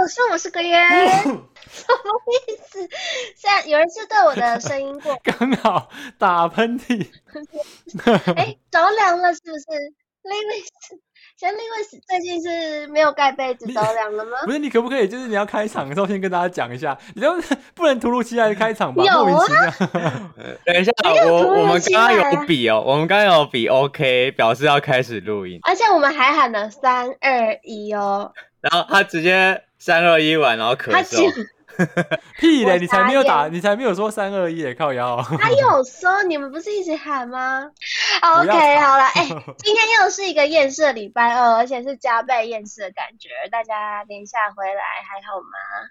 可是我是个人，什么意思？现在有人是对我的声音过，刚好打喷嚏。哎，着凉了是不是？Liwis，先 Liwis 最近是没有盖被子着凉了吗？不是，你可不可以就是你要开场的时候先跟大家讲一下，你就不能突如其来的开场吧？有啊。等一下，我我们刚刚有比哦，我们刚刚有比，OK，表示要开始录音，而且我们还喊了三二一哦。然后他直接三二一完，然后咳嗽。屁嘞！你才没有打，你才没有说三二一，靠腰。他有说，你们不是一起喊吗？OK，好了，哎、欸，今天又是一个厌世的礼拜二，而且是加倍厌世的感觉。大家等一下回来还好吗？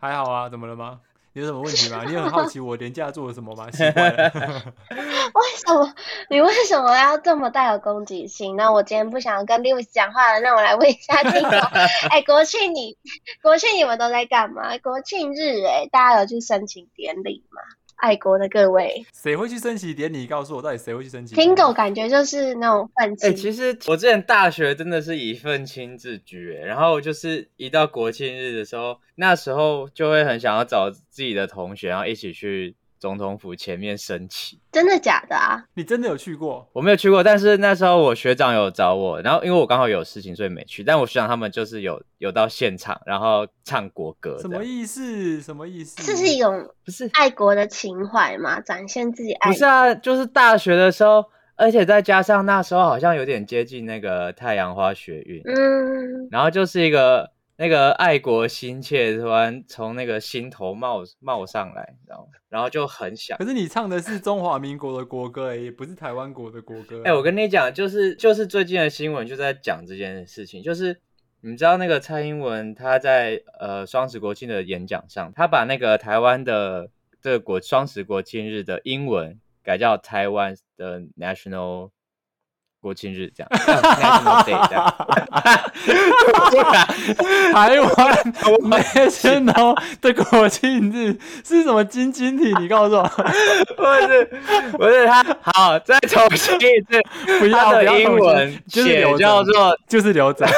还好啊，怎么了吗？有什么问题吗？你很好奇我廉价做了什么吗？奇怪了，为什么你为什么要这么带有攻击性？那我今天不想跟 Liwis 讲话了，那我来问一下听众。哎、欸，国庆你国庆你们都在干嘛？国庆日哎、欸，大家有去申请典礼吗？爱国的各位，谁会去升旗典礼？告诉我，到底谁会去升旗？听狗感觉就是那种愤青。哎、欸，其实我之前大学真的是以愤青自居，然后就是一到国庆日的时候，那时候就会很想要找自己的同学，然后一起去。总统府前面升旗，真的假的啊？你真的有去过？我没有去过，但是那时候我学长有找我，然后因为我刚好有事情，所以没去。但我学长他们就是有有到现场，然后唱国歌。什么意思？什么意思？这是一种不是爱国的情怀吗？展现自己爱国。不是啊，就是大学的时候，而且再加上那时候好像有点接近那个太阳花学运，嗯，然后就是一个。那个爱国心切突然从那个心头冒冒上来，你知道吗然后就很想。可是你唱的是中华民国的国歌，也不是台湾国的国歌。哎、欸，我跟你讲，就是就是最近的新闻就在讲这件事情，就是你知道那个蔡英文他在呃双十国庆的演讲上，他把那个台湾的这个国双十国庆日的英文改叫台湾的 National。国庆日这样，National Day 这样，台湾 National 的国庆日是什么晶晶体？你告诉我，不是不是他好，再重新一次，不要的英文写叫做就是留着，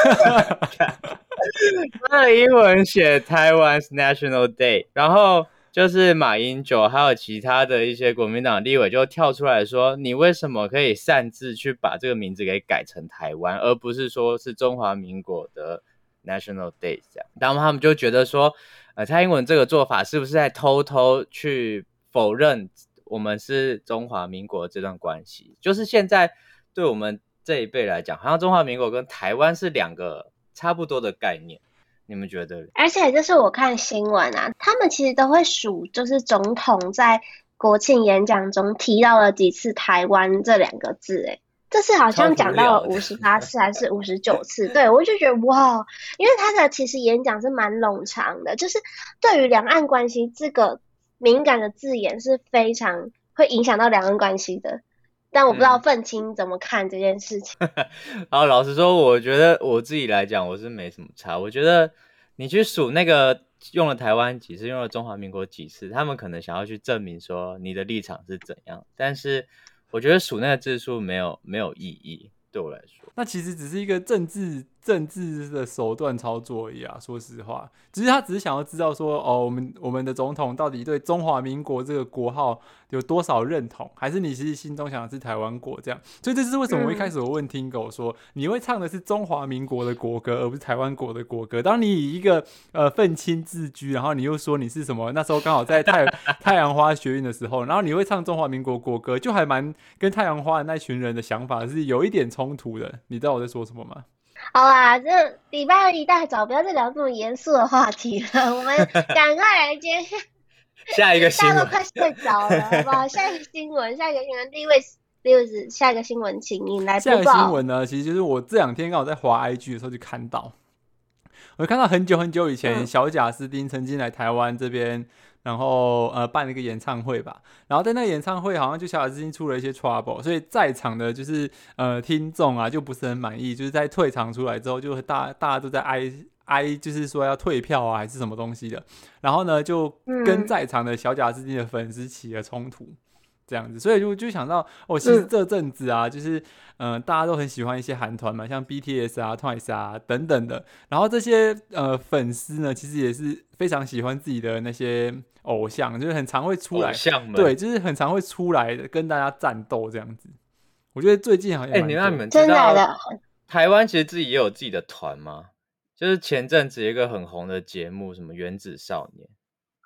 他的英文写台湾 National Day，然后。就是马英九还有其他的一些国民党立委就跳出来说：“你为什么可以擅自去把这个名字给改成台湾，而不是说是中华民国的 National Day 这样？”然后他们就觉得说：“呃，蔡英文这个做法是不是在偷偷去否认我们是中华民国这段关系？就是现在对我们这一辈来讲，好像中华民国跟台湾是两个差不多的概念。”你们觉得？而且就是我看新闻啊，他们其实都会数，就是总统在国庆演讲中提到了几次台湾这两个字，哎，这次好像讲到了 五十八次还是五十九次？对，我就觉得哇，因为他的其实演讲是蛮冗长的，就是对于两岸关系这个敏感的字眼是非常会影响到两岸关系的。但我不知道愤青怎么看这件事情。然后老实说，我觉得我自己来讲，我是没什么差。我觉得你去数那个用了台湾几次，用了中华民国几次，他们可能想要去证明说你的立场是怎样。但是我觉得数那个字数没有没有意义，对我来说。那其实只是一个政治政治的手段操作而已啊！说实话，只是他只是想要知道说，哦，我们我们的总统到底对中华民国这个国号有多少认同？还是你其实心中想的是台湾国这样？所以这是为什么我一开始我问听狗说，你会唱的是中华民国的国歌，而不是台湾国的国歌？当你以一个呃愤青自居，然后你又说你是什么？那时候刚好在太 太阳花学运的时候，然后你会唱中华民国国歌，就还蛮跟太阳花的那群人的想法是有一点冲突的。你知道我在说什么吗？好啦，这礼拜二一大早，不要再聊这么严肃的话题了。我们 赶快来接下 下一个 新闻。大家都快睡着了，好不好？下一个新闻，下一个新闻，第一位第二位，下一个新闻，请你来播报。下一个新闻呢，其实就是我这两天刚好在滑 IG 的时候就看到，我看到很久很久以前，小贾斯汀曾经来台湾这边。然后呃办了一个演唱会吧，然后在那个演唱会好像就小贾斯汀出了一些 trouble，所以在场的就是呃听众啊就不是很满意，就是在退场出来之后就大大家都在哀哀，就是说要退票啊还是什么东西的，然后呢就跟在场的小贾斯汀的粉丝起了冲突，这样子，所以就就想到哦，其实这阵子啊，就是嗯、呃，大家都很喜欢一些韩团嘛，像 BTS 啊、Twice 啊等等的。然后这些呃粉丝呢，其实也是非常喜欢自己的那些偶像，就是很常会出来，对，就是很常会出来的跟大家战斗这样子。我觉得最近好像哎、欸，你让你们知道台湾其实自己也有自己的团吗？就是前阵子一个很红的节目，什么《原子少年》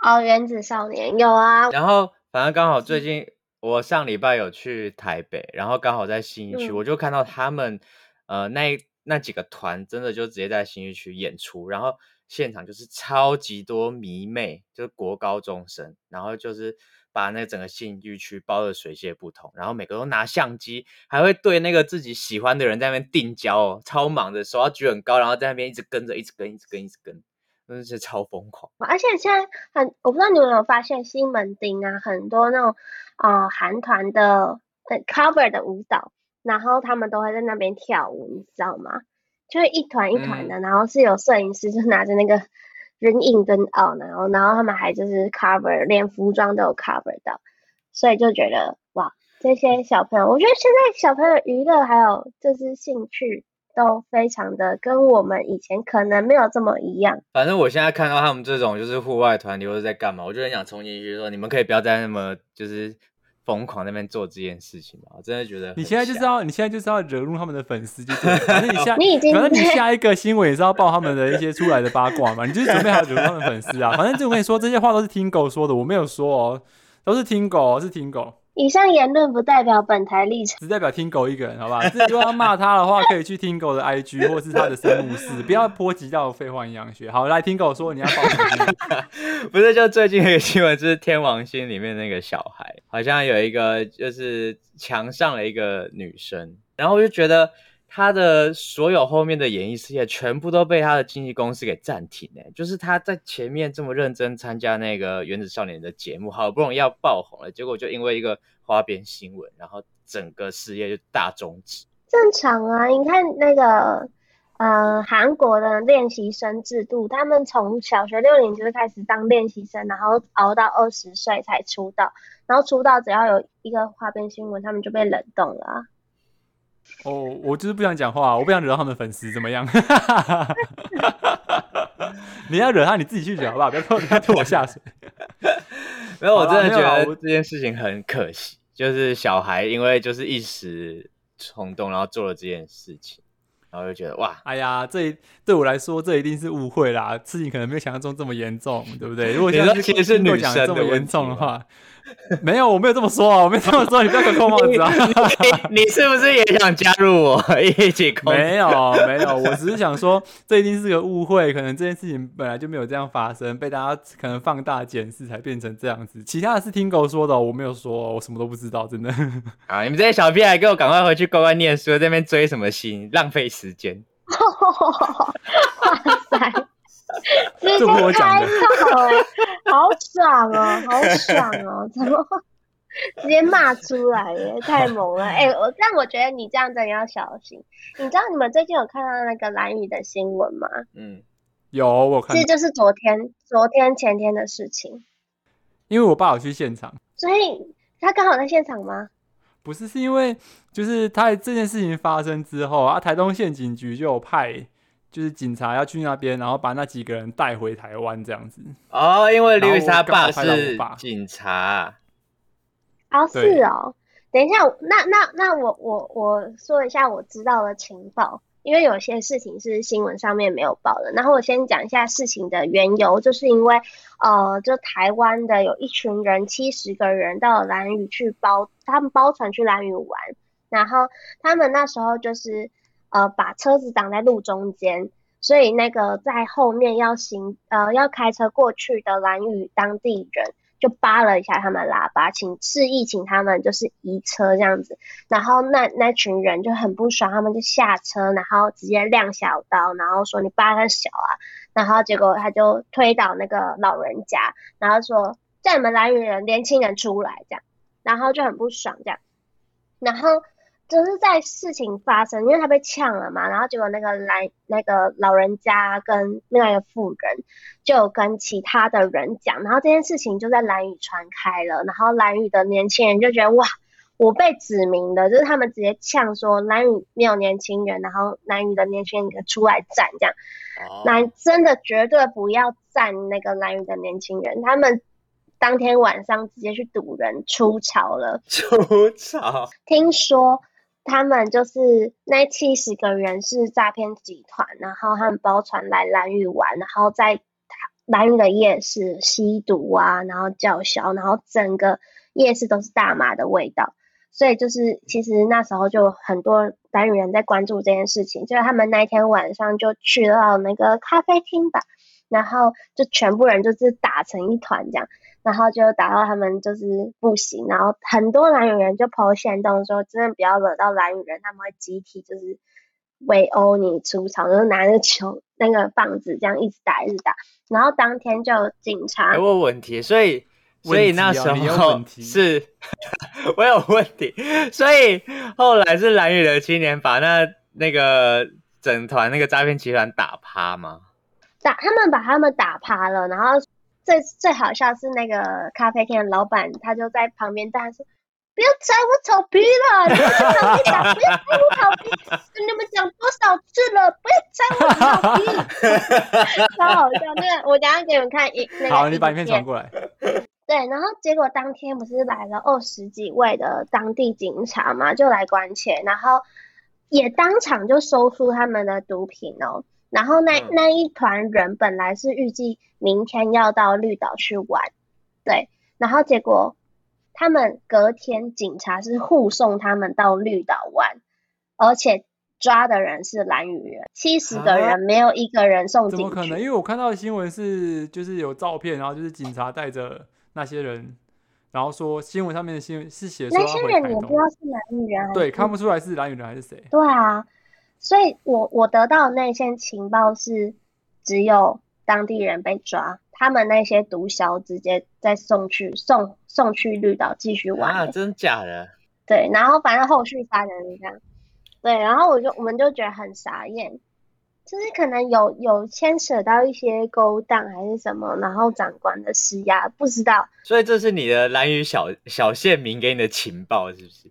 哦，《原子少年》有啊。然后反正刚好最近。我上礼拜有去台北，然后刚好在信义区，嗯、我就看到他们，呃，那那几个团真的就直接在信义区演出，然后现场就是超级多迷妹，就是国高中生，然后就是把那整个信义区包的水泄不通，然后每个都拿相机，还会对那个自己喜欢的人在那边定焦哦，超忙的，手要举很高，然后在那边一直跟着，一直跟，一直跟，一直跟。真的是超疯狂，而且现在很，我不知道你们有没有发现，西门町啊，很多那种呃韩团的 cover 的舞蹈，然后他们都会在那边跳舞，你知道吗？就是一团一团的，嗯、然后是有摄影师就拿着那个人影灯哦，然后然后他们还就是 cover，连服装都有 cover 到，所以就觉得哇，这些小朋友，我觉得现在小朋友娱乐还有就是兴趣。都非常的跟我们以前可能没有这么一样。反正我现在看到他们这种就是户外团体或者在干嘛，我就很想冲进去说：你们可以不要再那么就是疯狂那边做这件事情嘛！我真的觉得你现在就是要你现在就是要惹怒他们的粉丝，就是反正你下 你已经反正你下一个新闻也是要报他们的一些出来的八卦嘛，你就是准备好惹怒他们粉丝啊！反正就我跟你说，这些话都是听狗说的，我没有说哦，都是听狗，是听狗。以上言论不代表本台立场，只代表听狗一个人，好吧？如果要骂他的话，可以去听狗的 IG 或是他的生物室，不要波及到废话营养学。好，来听狗说你要报什么？不是，就最近有一个新闻，就是天王星里面那个小孩，好像有一个就是墙上了一个女生，然后我就觉得。他的所有后面的演艺事业全部都被他的经纪公司给暂停诶，就是他在前面这么认真参加那个《原子少年》的节目，好不容易要爆红了，结果就因为一个花边新闻，然后整个事业就大终止。正常啊，你看那个呃韩国的练习生制度，他们从小学六年级就开始当练习生，然后熬到二十岁才出道，然后出道只要有一个花边新闻，他们就被冷冻了。哦，我就是不想讲话，我不想惹到他们粉丝，怎么样？你要惹他，你自己去惹好不好？不要拖，不要拖我下水。没有，我真的觉得这件事情很可惜，就是小孩因为就是一时冲动，然后做了这件事情，然后就觉得哇，哎呀，这对我来说这一定是误会啦，事情可能没有想象中这么严重，对不对？如果现在其实是女生这么严重的话。没有，我没有这么说啊，我没有这么说，你不要给我扣帽子啊！你，你是不是也想加入我一起扣？没有，没有，我只是想说，这一定是个误会，可能这件事情本来就没有这样发生，被大家可能放大检视才变成这样子。其他的是听狗说的，我没有说，我什么都不知道，真的。啊，你们这些小屁孩，给我赶快回去乖乖念书，在那边追什么星，浪费时间。哇塞！直接开炮哎，好爽哦，好爽哦！怎么直接骂出来耶？太猛了！哎、欸，我但我觉得你这样子要小心。你知道你们最近有看到那个蓝雨的新闻吗？嗯，有我看。其实就是昨天、昨天、前天的事情。因为我爸有去现场，所以他刚好在现场吗？不是，是因为就是他这件事情发生之后啊，台东县警局就有派。就是警察要去那边，然后把那几个人带回台湾这样子。哦，因为刘宇莎爸是警察。哦，是哦。等一下，那那那我我我说一下我知道的情报，因为有些事情是新闻上面没有报的。然后我先讲一下事情的缘由，就是因为呃，就台湾的有一群人，七十个人到了兰屿去包，他们包船去兰屿玩，然后他们那时候就是。呃，把车子挡在路中间，所以那个在后面要行呃要开车过去的兰屿当地人就扒了一下他们喇叭，请示意请他们就是移车这样子，然后那那群人就很不爽，他们就下车，然后直接亮小刀，然后说你扒他小啊，然后结果他就推倒那个老人家，然后说叫你们兰屿人年轻人出来这样，然后就很不爽这样，然后。就是在事情发生，因为他被呛了嘛，然后结果那个蓝那个老人家跟另外一个妇人就跟其他的人讲，然后这件事情就在蓝宇传开了，然后蓝宇的年轻人就觉得哇，我被指名了，就是他们直接呛说蓝宇没有年轻人，然后蓝宇的年轻人出来站这样，那真的绝对不要站那个蓝宇的年轻人，他们。当天晚上直接去堵人出 巢了，出巢。听说他们就是那七十个人是诈骗集团，然后他们包船来兰屿玩，然后在兰屿的夜市吸毒啊，然后叫嚣，然后整个夜市都是大麻的味道。所以就是其实那时候就很多兰屿人在关注这件事情，就是他们那一天晚上就去到那个咖啡厅吧，然后就全部人就是打成一团这样。然后就打到他们就是不行，然后很多兰屿人就 po 限动说，真的不要惹到兰屿人，他们会集体就是围殴你出场，就是拿着球那个棒子这样一直打一直打，然后当天就警察。有问题，所以所以那时候是 我有问题，所以后来是兰屿的青年把那那个整团那个诈骗集团打趴吗？打他们把他们打趴了，然后。最最好笑是那个咖啡店的老板，他就在旁边大说：“不要踩我草皮了，你们去草地打，不要踩我草皮，跟你们讲多少次了，不要踩我草皮。”超好笑，那个我等下给你们看一那个。好，你把影片传过来。对，然后结果当天不是来了二十几位的当地警察嘛，就来关切，然后也当场就搜出他们的毒品哦。然后那那一团人本来是预计明天要到绿岛去玩，对，然后结果他们隔天警察是护送他们到绿岛玩，而且抓的人是蓝屿人，七十个人没有一个人送。怎么可能？因为我看到的新闻是就是有照片，然后就是警察带着那些人，然后说新闻上面的新闻是写说那些人也不知道是兰屿人，对，看不出来是蓝雨人还是谁。对啊。所以我我得到的那些情报是，只有当地人被抓，他们那些毒枭直接再送去送送去绿岛继续玩。啊，真假的？对，然后反正后续发展是这样。对，然后我就我们就觉得很傻眼，就是可能有有牵扯到一些勾当还是什么，然后长官的施压，不知道。所以这是你的蓝屿小小县民给你的情报，是不是？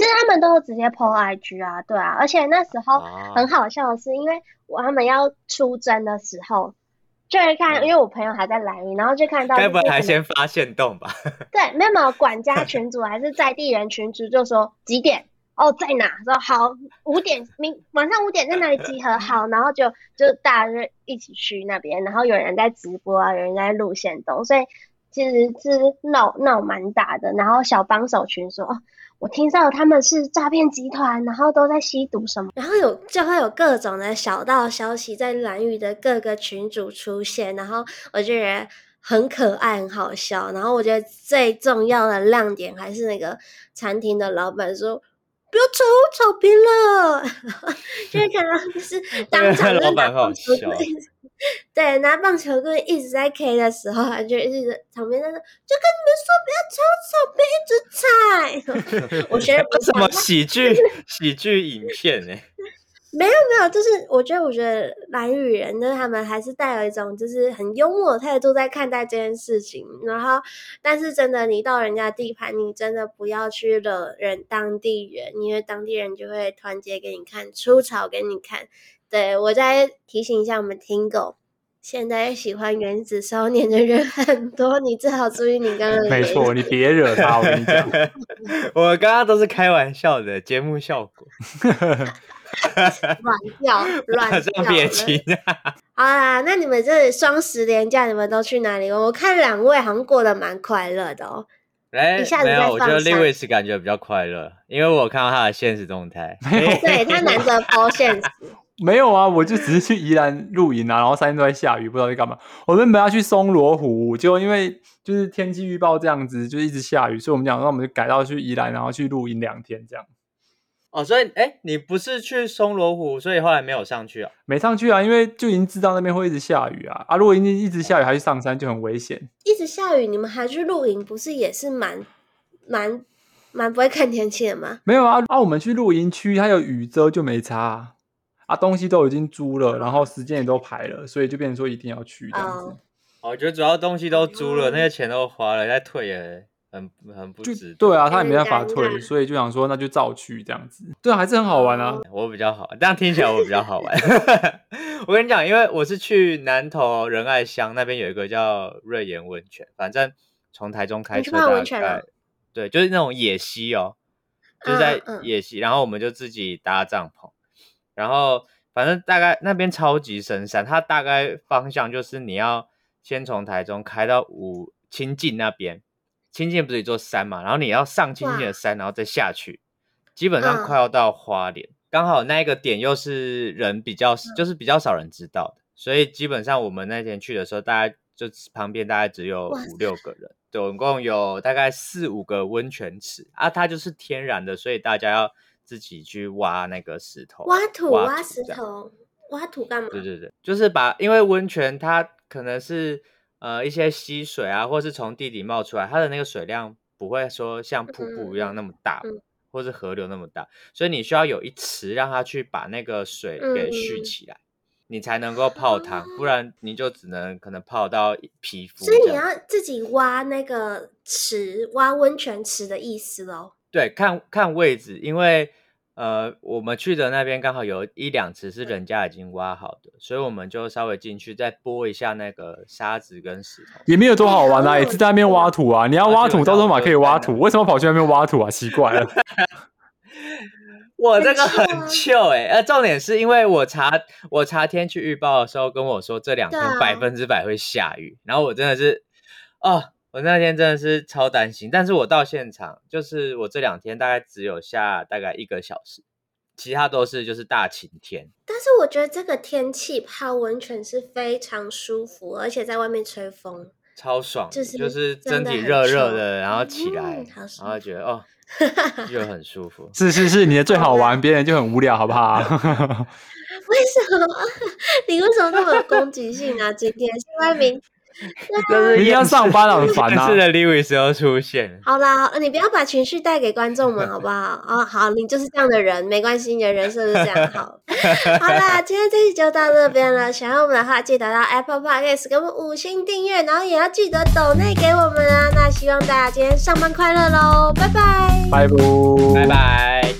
其实他们都直接 po IG 啊，对啊，而且那时候很好笑的是，因为我他们要出征的时候，就会看，因为我朋友还在兰屿，然后就看到，该不会还先发现动吧？对，没有没有，管家群组还是在地人群组就说几点哦，在哪？说好五点，明晚上五点在哪里集合？好，然后就就大家就一起去那边，然后有人在直播啊，有人在录线动，所以其实是闹闹蛮大的。然后小帮手群说。哦我听到他们是诈骗集团，然后都在吸毒什么，然后有就会有各种的小道消息在蓝宇的各个群组出现，然后我就觉得很可爱，很好笑。然后我觉得最重要的亮点还是那个餐厅的老板说：“不要踩我草坪了。”就是看到就是当场的老板好笑。对，拿棒球棍一直在 K 的时候，就一直旁边在说，就跟你们说不要抽草，别一直踩。我觉得不什么喜剧喜剧影片呢？没有没有，就是我觉得我觉得蓝雨人呢，他们还是带有一种就是很幽默的态度在看待这件事情。然后，但是真的，你到人家地盘，你真的不要去惹人当地人，因为当地人就会团结给你看，出草给你看。对，我再提醒一下我们听狗，现在喜欢原子少年的人很多，你最好注意你刚刚。没错，你别惹他，我跟你讲。我刚刚都是开玩笑的，节目效果。乱叫，乱叫。别急。好啦，那你们这双十连假，你们都去哪里？我看两位好像过得蛮快乐的哦。哎、欸，没有，我觉得 Liwis 感觉比较快乐，因为我看到他的现实动态。对，他难得抛现实。没有啊，我就只是去宜兰露营啊，然后三天都在下雨，不知道在干嘛。我原本要去松罗湖，结果因为就是天气预报这样子，就一直下雨，所以我们讲，那我们就改到去宜兰，然后去露营两天这样。哦，所以哎，你不是去松罗湖，所以后来没有上去啊？没上去啊，因为就已经知道那边会一直下雨啊。啊，如果一直一直下雨还去上山就很危险。一直下雨，你们还去露营，不是也是蛮蛮蛮不会看天气的吗？没有啊，啊，我们去露营区，它有雨遮就没差啊，啊，东西都已经租了，然后时间也都排了，所以就变成说一定要去这样子。哦，我觉得主要东西都租了，那些钱都花了，再退也很很不值。对啊，他也没办法退，所以就想说那就照去这样子。对啊，还是很好玩啊。我比较好，这样听起来我比较好玩。我跟你讲，因为我是去南投仁爱乡那边有一个叫瑞岩温泉，反正从台中开车大概。对，就是那种野溪哦，就是在野溪，嗯嗯、然后我们就自己搭帐篷，然后反正大概那边超级深山，它大概方向就是你要先从台中开到五清境那边，清境不是一座山嘛，然后你要上清境的山，然后再下去，基本上快要到花莲，嗯、刚好那一个点又是人比较，就是比较少人知道的，所以基本上我们那天去的时候，大概就旁边大概只有五六个人。总共有大概四五个温泉池啊，它就是天然的，所以大家要自己去挖那个石头，挖土，挖土，挖石头，挖土干嘛？对对对，就是把，因为温泉它可能是呃一些溪水啊，或是从地底冒出来，它的那个水量不会说像瀑布一样那么大，或是河流那么大，所以你需要有一池让它去把那个水给蓄起来。嗯你才能够泡汤，不然你就只能可能泡到皮肤。所以你要自己挖那个池，挖温泉池的意思喽？对，看看位置，因为呃，我们去的那边刚好有一两池是人家已经挖好的，所以我们就稍微进去再拨一下那个沙子跟石头。也没有多好玩啊，也是在那边挖土啊。你要挖土，到时候嘛可以挖土，为什么跑去那边挖土啊？奇怪了。我这个很 chill 哎，呃，重点是因为我查我查天气预报的时候跟我说这两天百分之百会下雨，啊、然后我真的是，哦，我那天真的是超担心，但是我到现场就是我这两天大概只有下大概一个小时，其他都是就是大晴天。但是我觉得这个天气泡温泉是非常舒服，而且在外面吹风超爽，就是就是身体热热的，然后起来，嗯、然后觉得哦。又很舒服，是是是，你的最好玩，别人就很无聊，好不好？为什么？你为什么那么有攻击性啊？今天是外面。明 天要上班了，很烦啊！是的，Liwis 要出现。好啦，你不要把情绪带给观众们，好不好？哦，好，你就是这样的人，没关系，你的人设是这样。好，好啦，今天这期就到这边了。喜欢我们的话，记得到 Apple Podcast 给我们五星订阅，然后也要记得抖内给我们啊。那希望大家今天上班快乐喽，拜拜，拜拜，拜拜。